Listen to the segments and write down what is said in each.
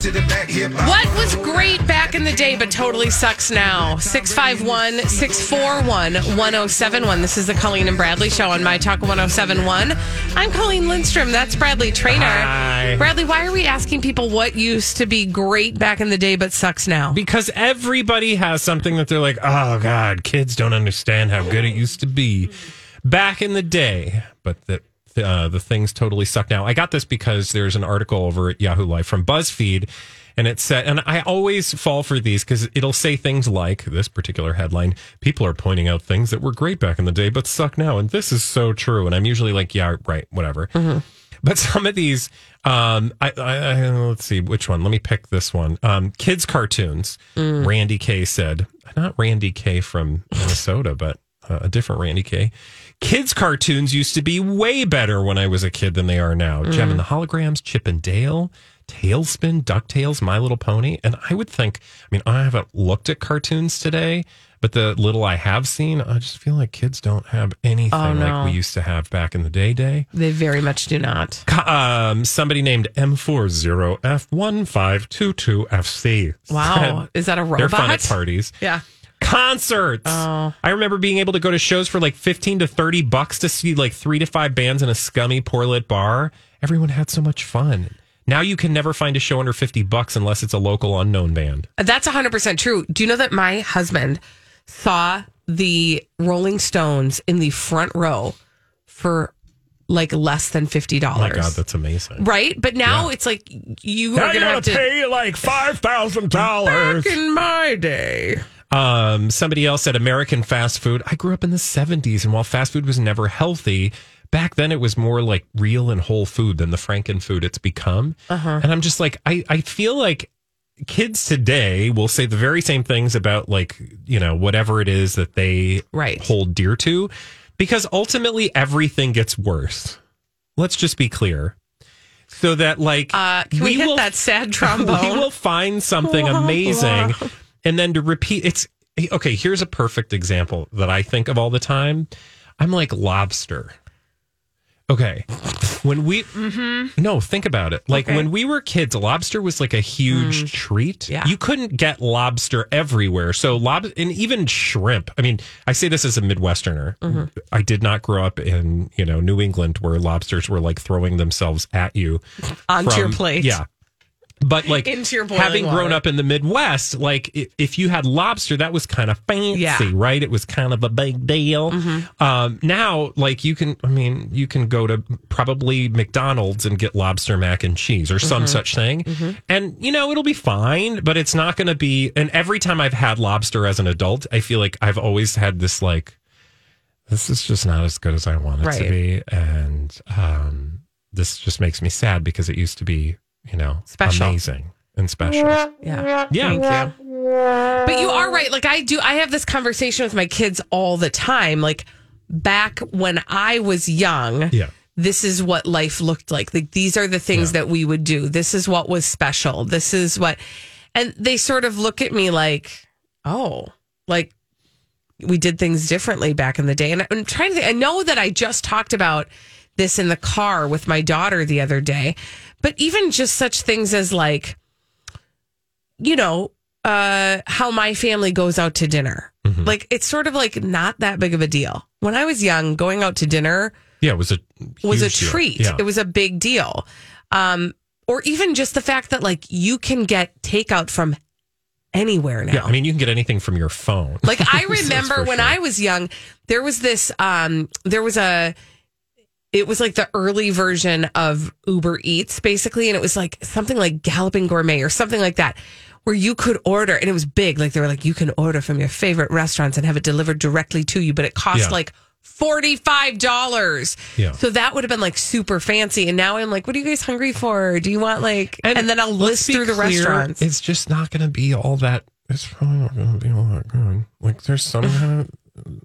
What was great back in the day but totally sucks now? 651 641 1071. This is the Colleen and Bradley show on My Talk 1071. I'm Colleen Lindstrom. That's Bradley Traynor. Hi. Bradley, why are we asking people what used to be great back in the day but sucks now? Because everybody has something that they're like, oh God, kids don't understand how good it used to be back in the day. But the uh, the things totally suck now. I got this because there's an article over at Yahoo Life from BuzzFeed, and it said, and I always fall for these because it'll say things like this particular headline: "People are pointing out things that were great back in the day but suck now," and this is so true. And I'm usually like, yeah, right, whatever. But some of these, um, I, I, I let's see which one. Let me pick this one. Um, kids cartoons. Randy K said, not Randy K from Minnesota, but uh, a different Randy K. Kids cartoons used to be way better when I was a kid than they are now. Jem and the Holograms, Chip and Dale, TaleSpin, DuckTales, My Little Pony. And I would think, I mean, I haven't looked at cartoons today, but the little I have seen, I just feel like kids don't have anything Oh, no. like we used to have back in the day day. They very much do not. Um, somebody named M40F1522FC. Wow. Is that a robot? They're fun at parties. Yeah. Concerts. Oh. I remember being able to go to shows for like 15 to 30 bucks to see like three to five bands in a scummy, poor lit bar. Everyone had so much fun. Now you can never find a show under 50 bucks unless it's a local unknown band. That's 100% true. Do you know that my husband saw the Rolling Stones in the front row for like less than $50? Oh my God, that's amazing. Right? But now Yeah. it's like you Now are going have to. pay like $5,000. Back in my day. Um, somebody else said American fast food. I grew up in the 70s, and while fast food was never healthy, back then it was more like real and whole food than the Franken food it's become. Uh-huh. And I'm just like, I, I feel like kids today will say the very same things about like, you know, whatever it is that they Right. hold dear to, because ultimately everything gets worse. Let's just be clear. So that like Uh, can we, hit that sad trombone? we will find something amazing and then to repeat it's okay here's a perfect example that i think of all the time i'm like lobster okay when we no think about it like Mm-hmm. Okay. when we were kids lobster was like a huge treat Mm. Yeah. you couldn't get lobster everywhere so lob and even shrimp i mean i say this as a midwesterner Mm-hmm. i did not grow up in you know new england where lobsters were like throwing themselves at you Onto your plate. yeah but like Into your having grown up in the Midwest, like if you had lobster, that was kind of fancy, Yeah. Mm-hmm. right? It was kind of a big deal. Um, now, like you can, I mean, you can go to probably McDonald's and get lobster mac and cheese or Mm-hmm. some such thing, and you know it'll be fine, but it's not going to be. And every time I've had lobster as an adult, I feel like I've always had this like, this is just not as good as I want it to be, and um, this just makes me sad because it used to be, you know, Special. amazing and special. Yeah. Yeah. Thank you. But you are right. Like I do I have this conversation with my kids all the time. Like back when I was young, Yeah. this is what life looked like. Like these are the things that we would do. This is what was special. This is what and they sort of look at me like, "Oh, like we did things differently back in the day." And I'm trying to think, I know that I just talked about this in the car with my daughter the other day, but even just such things as like you know, uh, how my family goes out to dinner. Like it's sort of like not that big of a deal. When I was young, going out to dinner Yeah, it was a was a treat. Yeah. It was a big deal. Um, or even just the fact that like you can get takeout from anywhere now. Yeah, I mean, you can get anything from your phone. Like I remember when sure. I was young, there was this um there was a it was like the early version of Uber Eats basically and it was like something like Galloping Gourmet or something like that where you could order and it was big like they were like you can order from your favorite restaurants and have it delivered directly to you but it cost Yeah. like $45. Yeah. So that would have been like super fancy and now I'm like what are you guys hungry for? Do you want like and, then I'll list through the clear, restaurants. It's just not going to be all that. It's probably not going to be all that good. Like there's some kind of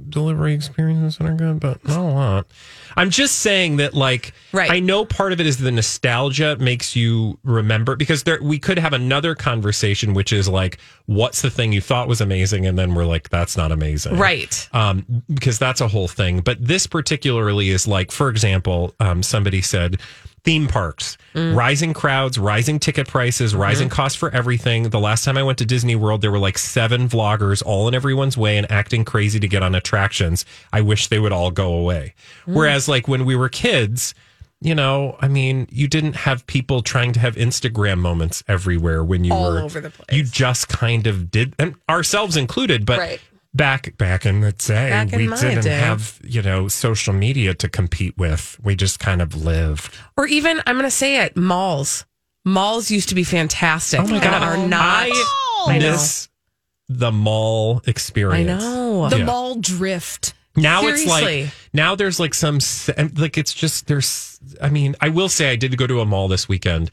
delivery experiences that are good, but not a lot. I'm just saying that, like, Right. I know part of it is the nostalgia makes you remember because there we could have another conversation, which is like, what's the thing you thought was amazing, and then we're like, that's not amazing, Right. um, because that's a whole thing. But this particularly is like, for example, um, somebody said theme parks, Mm. rising crowds, rising ticket prices, mm-hmm. rising costs for everything. The last time I went to Disney World, there were like seven vloggers all in everyone's way and acting crazy to get on attractions. I wish they would all go away. Mm. Whereas, like, when we were kids, you know, I mean, you didn't have people trying to have Instagram moments everywhere when you All were over the place. You just kind of did, and ourselves included. But Right. Back back in the day, Back in we my didn't day. have you know social media to compete with. We just kind of lived. Or even, I'm going to say it, malls. Malls used to be fantastic. Oh my god, are not. I I know. miss the mall experience I experience. know. The Yeah. mall drift. Now it's like now there's like some like it's just there's I mean I will say I did go to a mall this weekend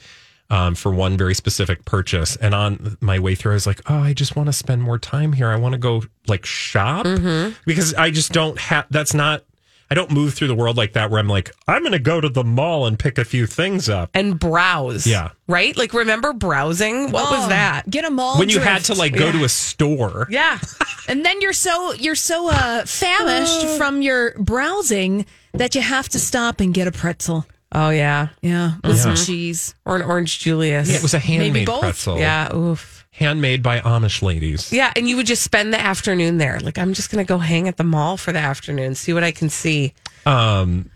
um, for one very specific purchase and on my way through I was like oh I just want to spend more time here I want to go like shop Mm-hmm. because I just don't have that's not I don't move through the world like that where I'm like I'm going to go to the mall and pick a few things up and browse. Yeah. Right? Like, remember browsing? What was Oh, that? Get a mall when you drift. had to like go to a store Yeah. and then you're so you're so uh, famished from your browsing that you have to stop and get a pretzel. Oh, yeah. Yeah, with Yeah. some cheese. Or an orange Julius. Yeah, it was a handmade both. pretzel Yeah. Oof. handmade by Amish ladies Yeah. And you would just spend the afternoon there. Like, I'm just going to go hang at the mall for the afternoon, see what I can see. um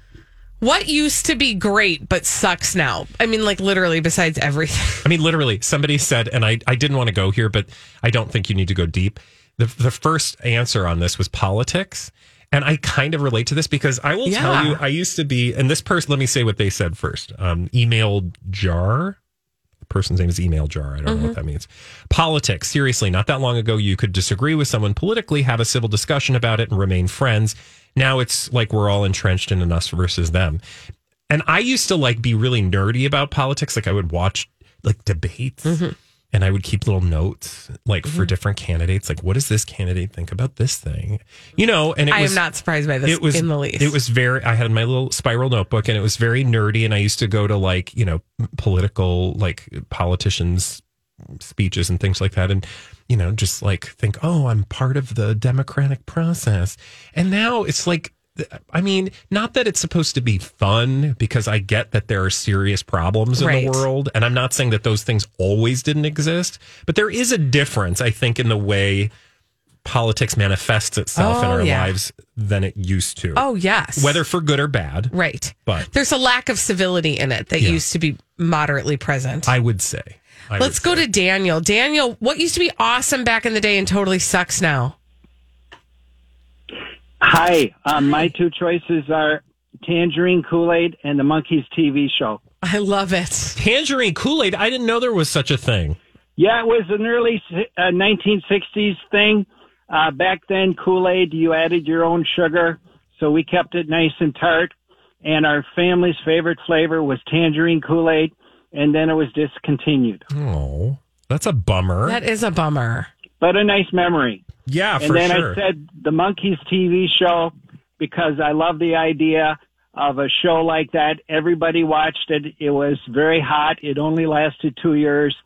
What used to be great but sucks now? I mean, like, literally, besides everything. I mean, literally, somebody said, and I, I didn't want to go here, but I don't think you need to go deep. The, the first answer on this was politics. And I kind of relate to this because I will Yeah. tell you, I used to be, and this person, let me say what they said first. Um, email jar. The person's name is email jar. I don't know what that means. Politics. Seriously, not that long ago, you could disagree with someone politically, have a civil discussion about it, and remain friends. Now it's like we're all entrenched in an us versus them. And I used to like be really nerdy about politics. Like I would watch like debates and I would keep little notes like for mm-hmm. different candidates. Like, what does this candidate think about this thing? You know, and it I was am not surprised by this it was in the least. It was very. I had my little spiral notebook, and it was very nerdy. And I used to go to like you know political like politicians speeches and things like that, and you know just like think, oh, I'm part of the democratic process. And now it's like. I mean, not that it's supposed to be fun because I get that there are serious problems in Right. the world. And I'm not saying that those things always didn't exist, but there is a difference, I think, in the way politics manifests itself in Oh, our yeah. lives than it used to. oh, yes. Whether for good or bad, Right. but There's a lack of civility in it that Yeah. used to be moderately present. I would say. I Let's go to Daniel. Daniel, what used to be awesome back in the day and totally sucks now? Hi, um, my two choices are Tangerine Kool Aid and the Monkees TV show. I love it. Tangerine Kool Aid. I didn't know there was such a thing. Yeah, it was an early uh, 1960s thing. Uh, back then, Kool Aid, you added your own sugar, so we kept it nice and tart. And our family's favorite flavor was Tangerine Kool Aid, and then it was discontinued. Oh, that's a bummer. That is a bummer. But a nice memory. Yeah, and then sure. I said the Monkees TV show because I love the idea of a show like that. Everybody watched it. It was very hot. It only lasted two years.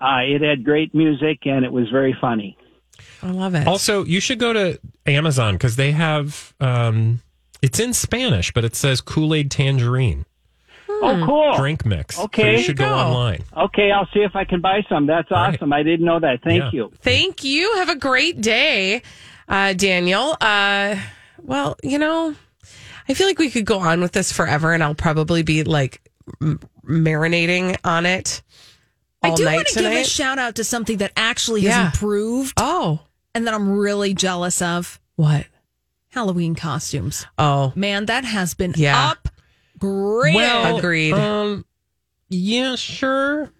Uh, it had great music and it was very funny. I love it. also, you should go to Amazon because they have. Um, it's in Spanish, but it says Kool Aid Tangerine Oh, cool. drink mix. so Okay. you should go Go. online. Okay, I'll see if I can buy some. That's right. awesome. I didn't know that. Thank Yeah. you. Thank you. Have a great day, uh, Daniel. Uh, well, you know, I feel like we could go on with this forever, and I'll probably be like m- marinating on it all I do night want to give a shout out to something that actually Yeah. has improved oh, and that I'm really jealous of. what? Halloween costumes. Oh, Man, that has been Yeah. Upgraded. Well, Agreed. Um, yeah, sure.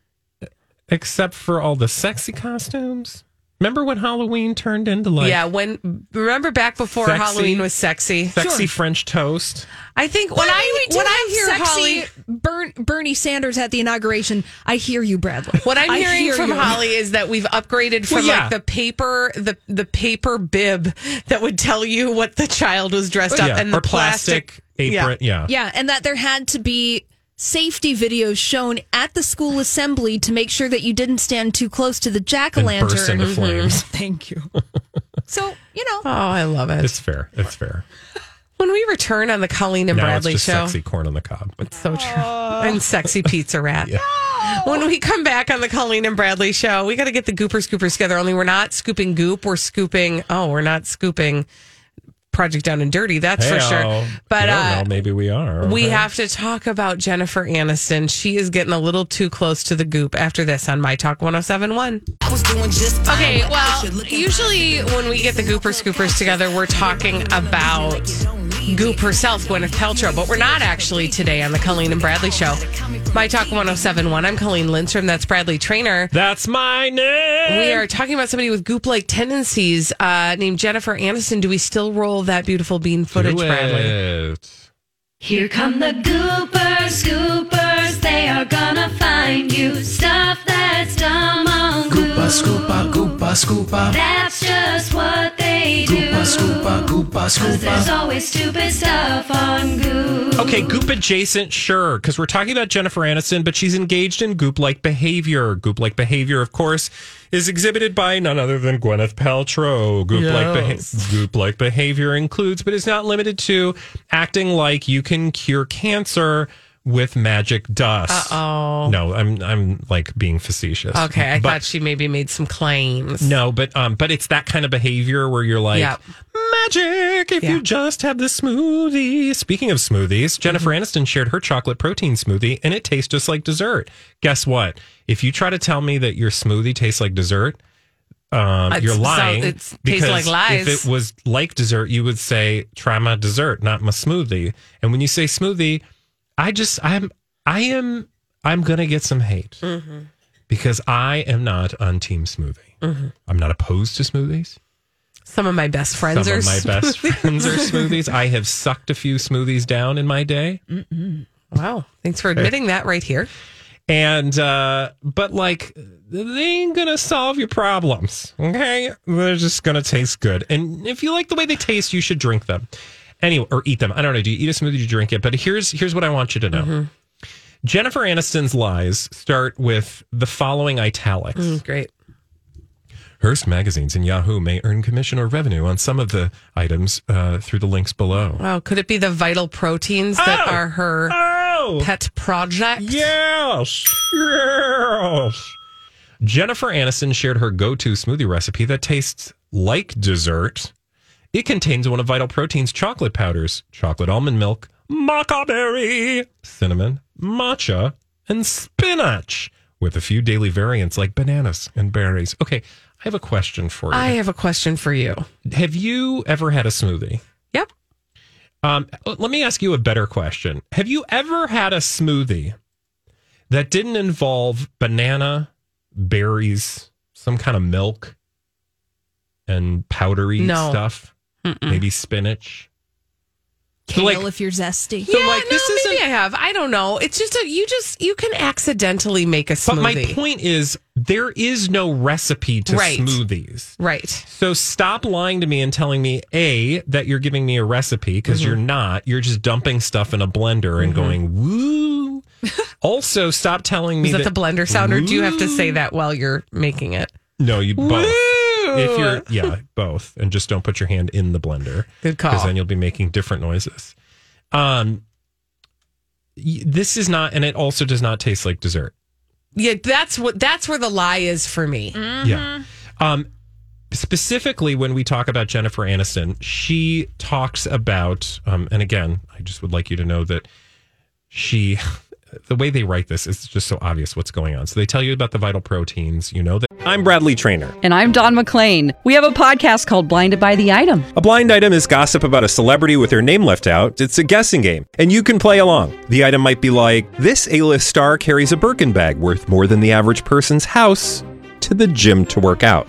Except for all the sexy costumes. Remember when Halloween turned into like yeah. When remember back before Sexy. Halloween was sexy. sexy French toast? I think when I we did when I hear sexy Holly, Bern, Bernie Sanders at the inauguration, I hear you, Bradley. What I'm I hearing hear from you. Holly is that we've upgraded from Well, yeah. like the paper the the paper bib that would tell you what the child was dressed up yeah, and the or plastic, apron. Yeah. Yeah, and that there had to be safety videos shown at the school assembly to make sure that you didn't stand too close to the jack o' And burst lantern. into mm-hmm. flames. Thank you. so you know, Oh, I love it. It's fair. It's fair. when we return on the Colleen and now Bradley it's just show. sexy corn on the cob. It's so true. And sexy pizza rat. When we come back on the Colleen and Bradley show, we got to get the Gooper Scoopers together. Only we're not scooping goop. We're scooping. Oh, we're not scooping Project Down and Dirty. That's for sure. Hey-o. But You don't uh, know, maybe we are. we have to talk about Jennifer Aniston. She is getting a little too close to the goop after this on My Talk 1071. Okay, well, usually when we get the Gooper Scoopers together, we're talking about Goop herself, Gwyneth Paltrow, but we're not actually today on the Colleen and Bradley show. My Talk 1071. I'm Colleen Lindstrom. That's Bradley Traynor. That's my name. We are talking about somebody with goop like tendencies uh, named Jennifer Aniston. Do we still roll that beautiful bean footage, Do Bradley? it. Here come the goopers, scoopers. They are gonna find you stuff that's dumb on Goop. Scoopa, goopa, scoopa, That's just what they do. goopa, scoopa, goopa, Cause there's always stupid stuff on Goop. Okay, goop adjacent, sure, because we're talking about Jennifer Aniston, but she's engaged in goop like behavior. Goop like behavior, of course, is exhibited by none other than Gwyneth Paltrow. Goop like beha- goop like behavior includes, but is not limited to, acting like you can cure cancer with magic dust. Oh. No, I'm I'm like being facetious. Okay, I But- thought she maybe made some claims. No, but um, but it's that kind of behavior where you're like Yep. magic. If Yeah. you just have the smoothie. Speaking of smoothies, Jennifer Mm-hmm. Aniston shared her chocolate protein smoothie, and it tastes just like dessert. Guess what? If you try to tell me that your smoothie tastes like dessert, um, you're so lying. it's tastes because like lies. If it was like dessert, you would say try my dessert, not my smoothie. And when you say smoothie, I just I'm I am I'm gonna get some hate Mm-hmm. because I am not on team smoothie. I'm not opposed to smoothies. Some of my best friends Some are of my best friends are smoothies. I have sucked a few smoothies down in my day. Wow. Thanks for admitting that right here. And uh but like they ain't gonna solve your problems. Okay? They're just gonna taste good. And if you like the way they taste, you should drink them. Anyway, or eat them. I don't know. Do you eat a smoothie? Do you drink it? But here's here's what I want you to know. Jennifer Aniston's lies start with the following italics. Mm, Great. Hearst magazines and Yahoo may earn commission or revenue on some of the items uh, through the links below. Wow. Could it be the vital proteins that Oh! are her Oh, pet project? yes, yes. Jennifer Aniston shared her go-to smoothie recipe that tastes like dessert. It contains one of Vital Protein's chocolate powders, chocolate almond milk, maca berry, cinnamon, matcha, and spinach, with a few daily variants like bananas and berries. Okay, I have a question for you. I have a question for you. have you ever had a smoothie? Yep. Um, let me ask you a better question. Have you ever had a smoothie that didn't involve banana, berries, some kind of milk, and powdery No. stuff? Maybe spinach. kale like- if you're zesty. So, yeah, like, no, this maybe I have. I don't know. It's just a, you just you can accidentally make a smoothie. But my point is, there is no recipe to Right. smoothies. right. So stop lying to me and telling me a that you're giving me a recipe because Mm-hmm. you're not. You're just dumping stuff in a blender and going woo. also, stop telling me Is that the blender sound, or do you have to say that while you're making it? No, you both. Woo. If you're yeah, both, and just don't put your hand in the blender. Good call. Because then you'll be making different noises. Um, this is not, and it also does not taste like dessert. Yeah, that's what that's where the lie is for me. Yeah. Um, specifically, when we talk about Jennifer Aniston, she talks about, um, and again, I just would like you to know that she the way they write this is just so obvious what's going on. So they tell you about the vital proteins. You know that. I'm Bradley Traynor. And I'm Don McClain. We have a podcast called Blinded by the Item. A blind item is gossip about a celebrity with their name left out. It's a guessing game, and you can play along. The item might be like this: A-list star carries a Birkin bag worth more than the average person's house to the gym to work out.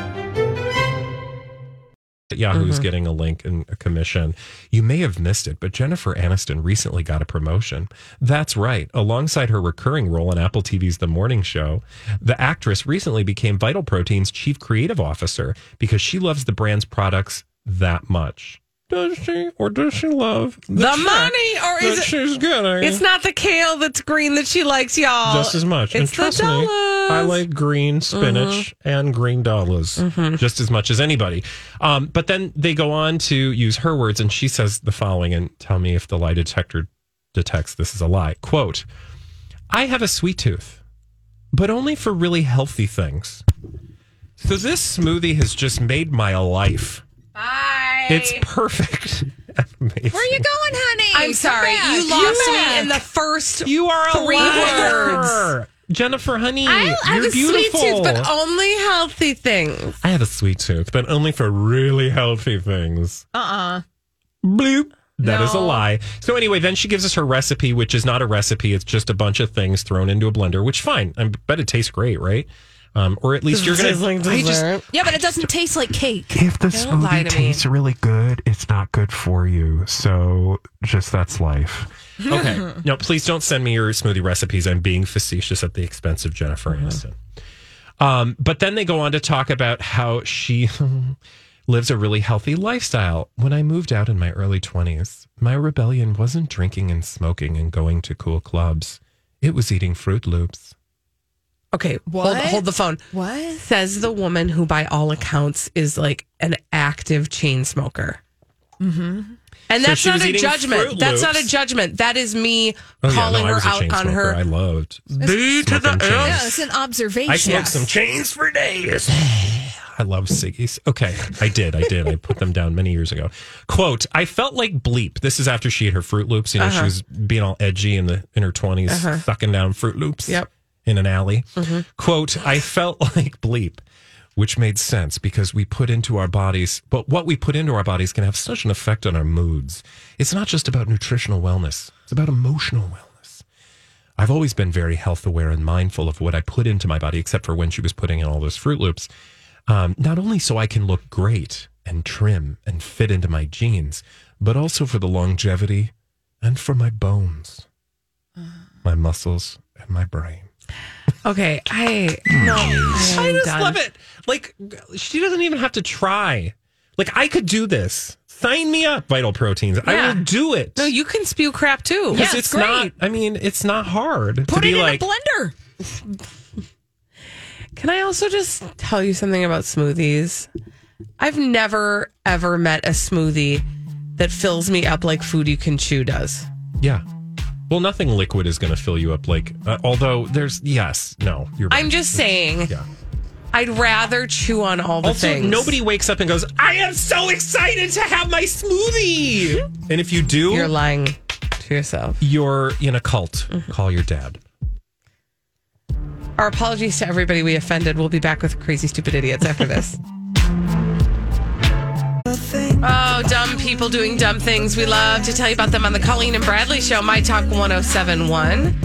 Yahoo's mm-hmm. getting a link and a commission. You may have missed it, but Jennifer Aniston recently got a promotion. That's right. Alongside her recurring role on Apple TV's The Morning Show, the actress recently became Vital Protein's chief creative officer because she loves the brand's products that much. Does she? Or does she love The check money, or is it- she's getting? It's not the kale that's green that she likes, y'all. just as much. and It's the trust me, I. Mm-hmm. like green spinach and green dollars just as much as anybody. Um, but then they go on to use her words, and she says the following, and tell me if the lie detector detects this is a lie. Quote: I have a sweet tooth, but only for really healthy things. So this smoothie has just made my life. Bye. It's perfect. Amazing. Where are you going, honey? I'm sorry. Come You lost Come me back. in the first You are a three liar. words. Jennifer, honey, I have you're a beautiful. sweet tooth, but only healthy things. I have a sweet tooth, but only for really healthy things. Uh-uh. Bloop. That is a No. lie. So anyway, then she gives us her recipe, which is not a recipe. It's just a bunch of things thrown into a blender, which fine. I bet it tastes great, right? Um, or at least you're gonna. I just, Yeah, but it doesn't taste like cake. If the Don't smoothie to me. tastes really good, it's not good for you. So just that's life. okay. No, please don't send me your smoothie recipes. I'm being facetious at the expense of Jennifer Aniston. Um, but then they go on to talk about how she lives a really healthy lifestyle. When I moved out in my early 20s, my rebellion wasn't drinking and smoking and going to cool clubs. It was eating Froot Loops. Okay, hold, What? hold the phone. What? Says the woman who, by all accounts, is like an active chain smoker. Mm-hmm. And that's she not a judgment. That's not a judgment. That is me Oh, yeah, calling no, her out on smoker. her. I loved B to the smoking chains. Yeah, it's an observation. I smoked Yes. some chains for days. I love ciggies. Okay, I did. I did. I put them down many years ago. Quote, I felt like bleep. This is after she ate her Froot Loops. You know, she was being all edgy in the in her 20s, sucking down Froot Loops Yep. In an alley. Quote, I felt like bleep, which made sense because we put into our bodies, but what we put into our bodies can have such an effect on our moods. It's not just about nutritional wellness, it's about emotional wellness. I've always been very health aware and mindful of what I put into my body, except for when she was putting in all those Froot Loops. Um, not only so I can look great and trim and fit into my jeans, but also for the longevity and for my bones, my muscles, and my brain. Okay, I oh, no, I, I just done. love it. Like she doesn't even have to try. Like I could do this. Sign me up, Vital Proteins. I will do it. No, you can spew crap too. because Yeah, it's it's great. not. I mean, it's not hard to Put be it in like. a blender. Can I also just tell you something about smoothies? I've never ever met a smoothie that fills me up like food you can chew does. yeah. Well, nothing liquid is going to fill you up. Like, uh, although there's yes, no. You're. I'm right. just saying, Yeah. I'd rather chew on all the Also, things. nobody wakes up and goes, "I am so excited to have my smoothie." and if you do, You're lying to yourself. you're in a cult. Mm-hmm. Call your dad. Our apologies to everybody we offended. We'll be back with crazy, stupid idiots after this. Oh, dumb people doing dumb things. We love to tell you about them on the Colleen and Bradley Show, My Talk 1071.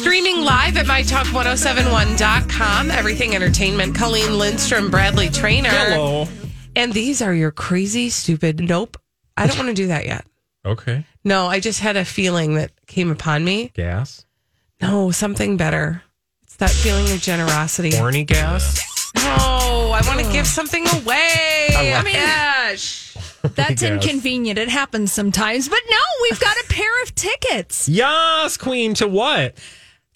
Streaming live at mytalk1071.com. Everything Entertainment. Colleen Lindstrom, Bradley Traynor. Hello. And these are your crazy, stupid. Nope. I don't want to do that yet. Okay. No, I just had a feeling that came upon me. Gas. No, something better. It's that feeling of generosity. Horny gas. No, I want to give something away. I I mean, gosh. That's inconvenient. It happens sometimes. But no, we've got a pair of tickets Yes, Queen. To what?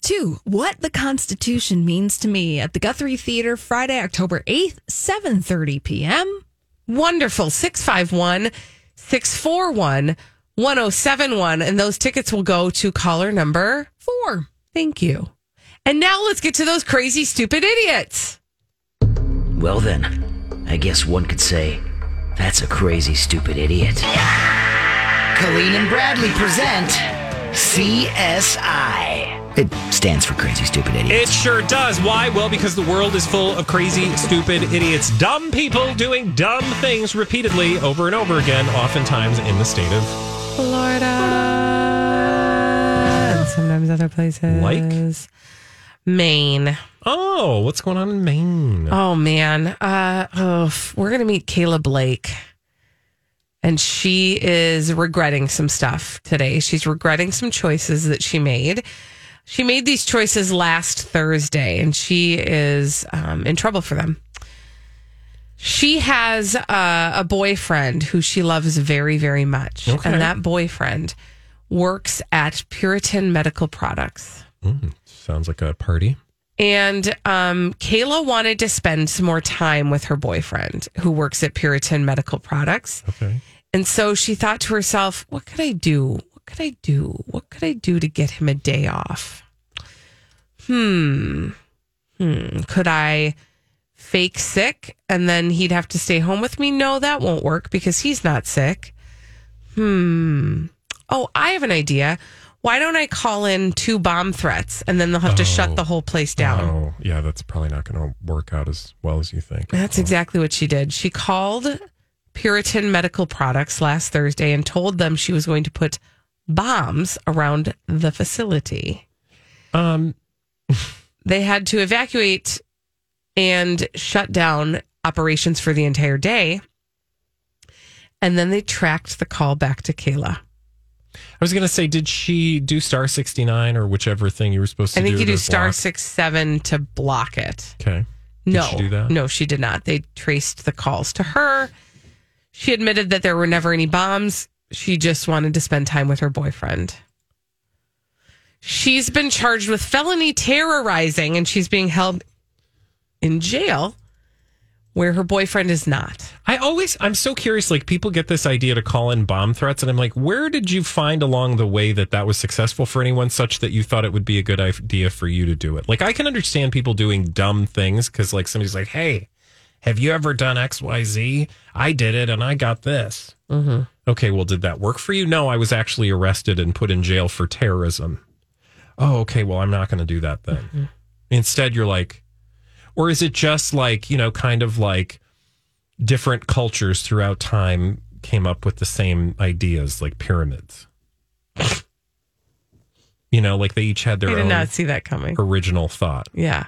to What the Constitution Means to Me at the Guthrie Theater Friday, October 8th, 7.30 p.m. Wonderful. 651 641 1071. And those tickets will go to caller number. Four. Thank you. And now let's get to those crazy, stupid idiots. Well, then, I guess one could say that's a crazy, stupid idiot. Colleen and Bradley present CSI. It stands for Crazy Stupid idiot. It sure does. Why? Well, because the world is full of crazy, stupid idiots. Dumb people doing dumb things repeatedly over and over again, oftentimes in the state of Florida. And sometimes other places. Like? Maine. Oh, what's going on in Maine? Oh man, uh, oh, we're gonna meet Kayla Blake, and she is regretting some stuff today. She's regretting some choices that she made. She made these choices last Thursday, and she is um, in trouble for them. She has uh, a boyfriend who she loves very, very much, Okay. and that boyfriend works at Puritan Medical Products. Mm, sounds like a party. And um, Kayla wanted to spend some more time with her boyfriend who works at Puritan Medical Products. Okay. And so she thought to herself, what could I do? What could I do? What could I do to get him a day off? Hmm. Hmm. Could I fake sick and then he'd have to stay home with me? No, that won't work because he's not sick. Hmm. Oh, I have an idea. Why don't I call in two bomb threats and then they'll have to shut the whole place down? Oh, yeah, that's probably not going to work out as well as you think. That's exactly what she did. She called Puritan Medical Products last Thursday and told them she was going to put bombs around the facility. Um, They had to evacuate and shut down operations for the entire day. And then they tracked the call back to Kayla. I was going to say, did she do star 69 or whichever thing you were supposed to do? I think do? you do to star block? six seven to block it. Okay. Did No, she do that? no, she did not. They traced the calls to her. She admitted that there were never any bombs. She just wanted to spend time with her boyfriend. She's been charged with felony terrorizing and she's being held in jail where her boyfriend is not. I always, I'm so curious. Like, people get this idea to call in bomb threats, and I'm like, where did you find along the way that that was successful for anyone, such that you thought it would be a good idea for you to do it? Like, I can understand people doing dumb things because, like, somebody's like, hey, have you ever done XYZ? I did it and I got this. Mm-hmm. Okay, well, did that work for you? No, I was actually arrested and put in jail for terrorism. Oh, okay, well, I'm not going to do that then. Instead, you're like, or is it just like, you know, kind of like different cultures throughout time came up with the same ideas, like pyramids? You know, like they each had their I did own not see that coming. original thought. Yeah.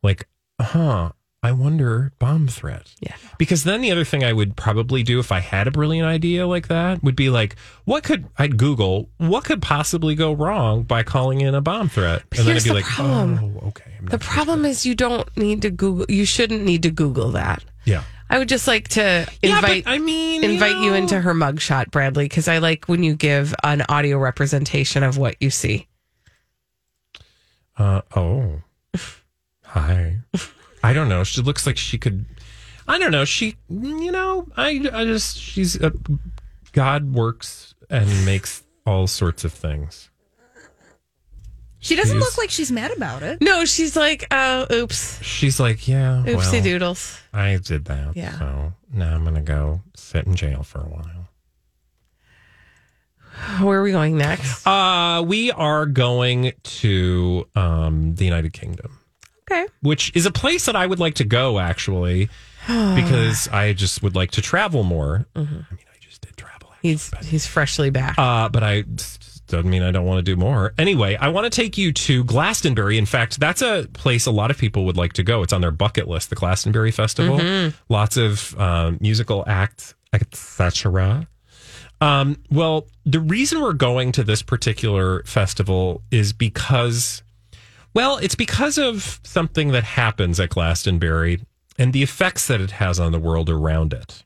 Like, huh, I wonder bomb threat. Yeah. Because then the other thing I would probably do if I had a brilliant idea like that would be like, what could I'd Google what could possibly go wrong by calling in a bomb threat? But and then I'd be the like, problem. oh, okay. The problem is you don't need to Google you shouldn't need to Google that. yeah. I would just like to Yeah, invite I mean, invite you know- into her mugshot, Bradley, because I like when you give an audio representation of what you see. Uh oh. Hi. I don't know. She looks like she could. I don't know. She, you know, I, I just she's a, God works and makes all sorts of things. She doesn't She's- look like she's mad about it. No, she's like, oh, oops, She's like, yeah, oopsie well, doodles. I did that. Yeah. So now I'm gonna go sit in jail for a while. Where are we going next? Uh, we are going to um the United Kingdom. Okay. which is a place that I would like to go actually, because I just would like to travel more. Mm-hmm. I mean, I just did travel. Actually, he's he's freshly back. Uh, but I doesn't mean I don't want to do more. Anyway, I want to take you to Glastonbury. In fact, that's a place a lot of people would like to go. It's on their bucket list, the Glastonbury Festival. Mhm. Lots of um, musical acts, etc. Um, well, the reason we're going to this particular festival is because, well, it's because of something that happens at Glastonbury and the effects that it has on the world around it.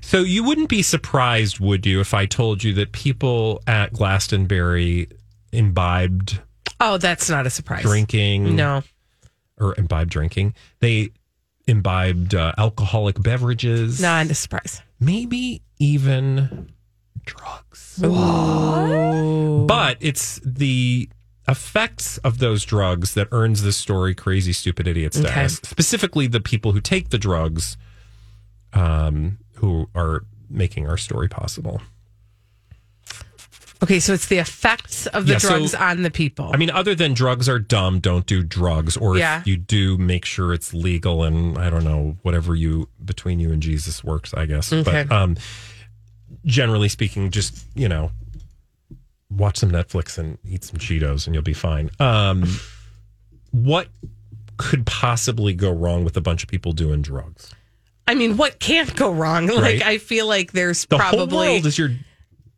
So you wouldn't be surprised, would you, if I told you that people at Glastonbury imbibed oh, that's not a surprise. drinking? No. Or imbibed drinking. They imbibed uh, alcoholic beverages. Not a surprise. Maybe even drugs. But it's the effects of those drugs that earns this story crazy stupid idiot Okay. status. Specifically, the people who take the drugs, um, who are making our story possible. Okay, so it's the effects of the Yeah, so- drugs on the people. I mean, other than drugs are dumb, don't do drugs. Or Yeah. if you do, make sure it's legal and I don't know, whatever you between you and Jesus works, I guess. Okay. But um, generally speaking, just, you know, watch some Netflix and eat some Cheetos and you'll be fine. Um, what could possibly go wrong with a bunch of people doing drugs? I mean, what can't go wrong? Like, I feel like there's The whole probably. world is your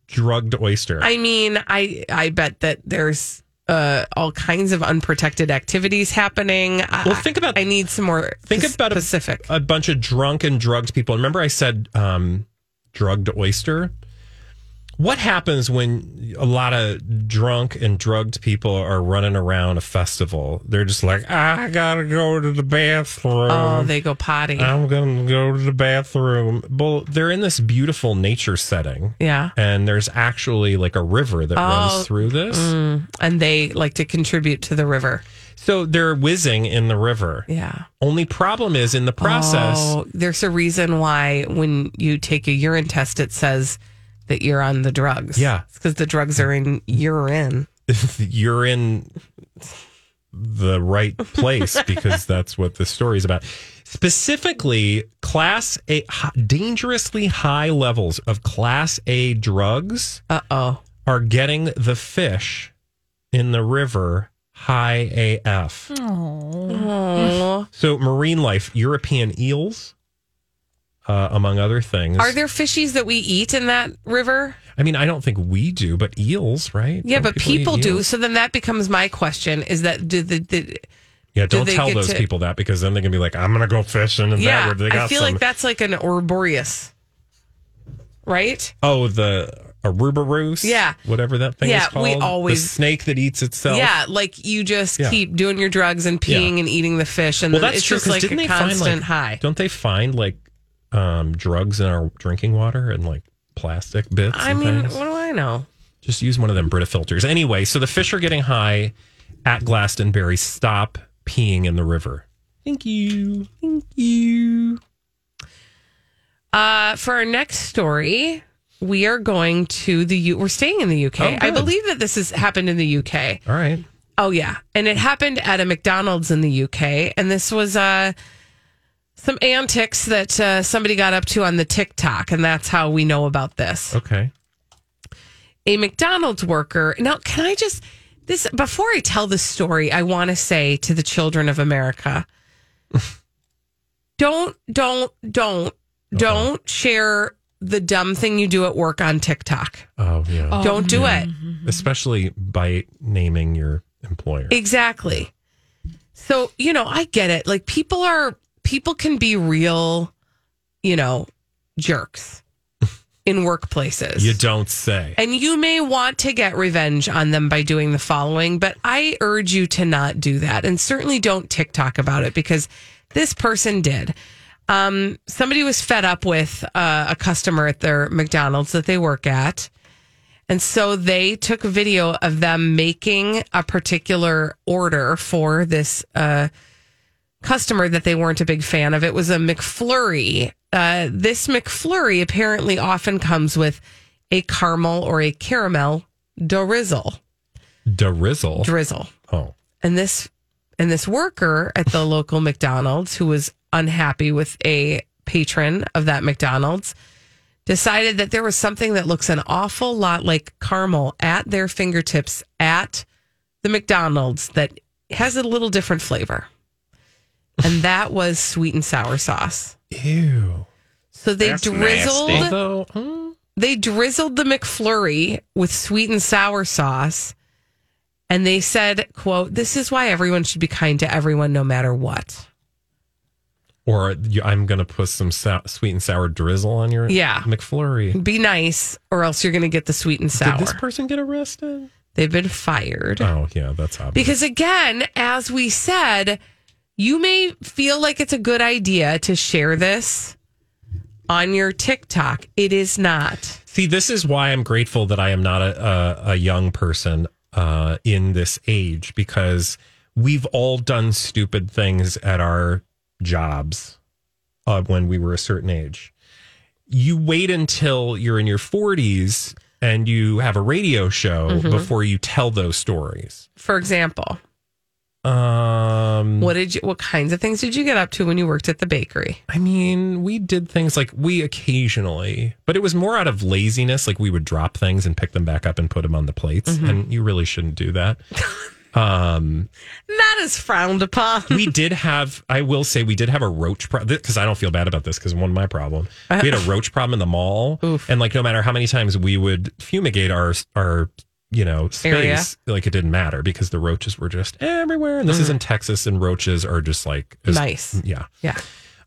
drugged oyster. I mean, I I bet that there's uh, all kinds of unprotected activities happening. Well, think about. I need some more. Think pos- about specific. A, a bunch of drunk and drugged people. Remember, I said um, drugged oyster. What happens when a lot of drunk and drugged people are running around a festival? They're just like, I gotta go to the bathroom. Oh, they go potty. I'm gonna go to the bathroom. Well, they're in this beautiful nature setting. Yeah. And there's actually like a river that Oh, runs through this. Mm, and they like to contribute to the river. So they're whizzing in the river. Yeah. Only problem is in the process. Oh, there's a reason why when you take a urine test, it says that you're on the drugs. Yeah. Because the drugs are in urine. you're in the right place because that's what the story is about. Specifically, class A, dangerously high levels of class A drugs Uh oh. are getting the fish in the river high AF. Oh. So, marine life, European eels, uh, among other things. Are there fishies that we eat in that river? I mean, I don't think we do, but eels, right? Yeah, but people eat do. So then that becomes my question: Is that do the, the Yeah, do don't they tell those to- people that because then they're gonna be like, "I'm gonna go fishing in that yeah? river." They got I feel some. like that's like an Ouroboros, right? oh, the Ouroboros, Yeah. whatever that thing Yeah, is called. we the always- snake that eats itself. Yeah, like you just Yeah. keep doing your drugs and peeing Yeah. and eating the fish, and well, then that's it's true. just like didn't a constant like high. Don't they find like um, drugs in our drinking water and like plastic bits? I and mean, things? what do I know? just use one of them Brita filters. Anyway, so the fish are getting high at Glastonbury. Stop peeing in the river. Thank you. Thank you. Uh, for our next story, we are going to the U. We're staying in the UK. Oh, I believe that this has happened in the UK. All right. Oh yeah, and it happened at a McDonald's in the UK, and this was uh some antics that uh, somebody got up to on the TikTok, and that's how we know about this. Okay. A McDonald's worker. Now, can I just this before I tell the story? I want to say to the children of America, don't, don't, don't, don't share the dumb thing you do at work on TikTok. Oh yeah. Don't do it. Especially by naming your employer. Exactly. So, you know, I get it. Like people are people can be real, you know, jerks in workplaces. You don't say. and you may want to get revenge on them by doing the following, but I urge you to not do that. And certainly don't TikTok about it because this person did. Um, somebody was fed up with uh, a customer at their McDonald's that they work at. And so they took a video of them making a particular order for this uh, customer that they weren't a big fan of. It was a McFlurry. Uh, this McFlurry apparently often comes with a caramel or a caramel drizzle. Drizzle. Drizzle. Oh. And this and this worker at the local McDonald's who was unhappy with a patron of that McDonald's decided that there was something that looks an awful lot like caramel at their fingertips at the McDonald's that has a little different flavor. And that was sweet and sour sauce. Ew. So they That's drizzled nasty. Although, hmm. they drizzled the McFlurry with sweet and sour sauce. And they said, quote, this is why everyone should be kind to everyone no matter what. Or I'm going to put some sou- sweet and sour drizzle on your Yeah. McFlurry. Be nice or else you're going to get the sweet and sour. Did this person get arrested? They've been fired. Oh, yeah, that's obvious. Because again, as we said, you may feel like it's a good idea to share this on your TikTok. It is not. See, this is why I'm grateful that I am not a, a, a young person uh, in this age because we've all done stupid things at our jobs uh, when we were a certain age. You wait until you're in your 40s and you have a radio show Mhm. before you tell those stories. For example, Um, what did you? What kinds of things did you get up to when you worked at the bakery? I mean, we did things like we occasionally, but it was more out of laziness. Like we would drop things and pick them back up and put them on the plates, Mhm. and you really shouldn't do that. um, That is frowned upon. we did have, I will say, we did have a roach problem because I don't feel bad about this because one of my problem. We had a roach problem in the mall, and like no matter how many times we would fumigate our our you know space, Area. like it didn't matter because the roaches were just everywhere. And this is Mhm. in Texas, and roaches are just like as- Nice. yeah. Yeah.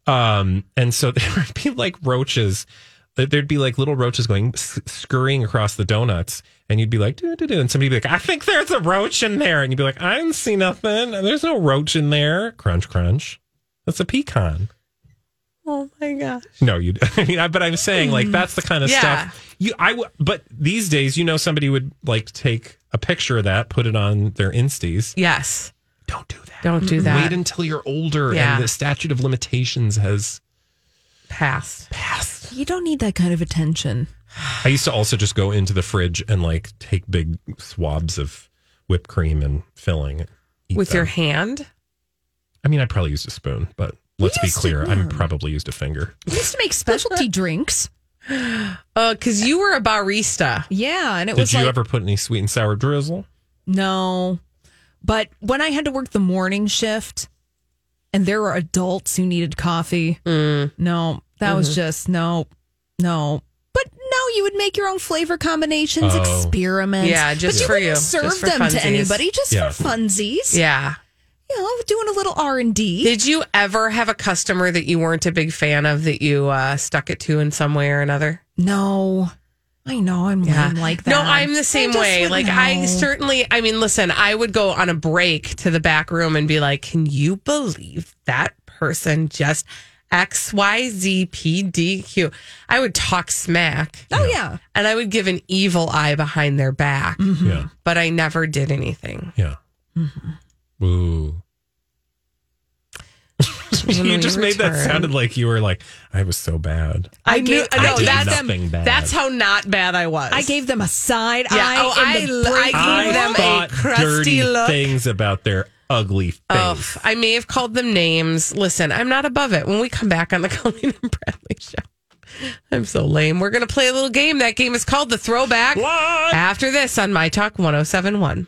Um, and so there would be like roaches. There'd be like little roaches going scurrying across the donuts, and you'd be like, doo, doo, doo, and somebody'd be like, I think there's a roach in there, and you'd be like, I didn't see nothing. There's no roach in there. Crunch, crunch. That's a pecan. Oh my gosh. No, you. I mean, I, but I'm saying like that's the kind of Yeah. stuff you. I. w- But these days, you know, somebody would like take a picture of that, put it on their insties. Yes. Don't do that. Don't do that. Wait until you're older Yeah. and the statute of limitations has Passed. passed. You don't need that kind of attention. I used to also just go into the fridge and like take big swabs of whipped cream and filling. eat With them. your hand? I mean, I probably used a spoon, but let's be used to- clear, I yeah. probably used a finger. We used to make specialty drinks. Uh, because you were a barista. Yeah, and it Did was Did you like ever put any sweet and sour drizzle? no, but when I had to work the morning shift, and there were adults who needed coffee, Mm. no, that was Mhm. just no, no. But no, you would make your own flavor combinations, Oh. experiment. Yeah, just but you for wouldn't you. serve Just for them funsies. to anybody, just Yeah. for funsies. Yeah. You know, doing a little R and D. Did you ever have a customer that you weren't a big fan of that you uh, stuck it to in some way or another? No, I know I'm lame like that. No, I'm the same just way. would Like I certainly I mean, listen, I would go on a break to the back room and be like, Can you believe that person just X, Y, Z, P, D, Q? I would talk smack. Oh yeah, And I would give an evil eye behind their back. Yeah. But I never did anything. Yeah. Ooh. You just made that sounded like you were like, I was so bad. I knew I no, did that's nothing bad. That's how not bad I was. I gave them a side Yeah, eye. oh, in I- the I break gave room. them a crusty dirty look. things about their ugly face. Oh, I may have called them names. Listen, I'm not above it. When we come back on the Colleen and Bradley show, I'm so lame. We're going to play a little game. That game is called the Throwback. What? After this on My Talk 1071.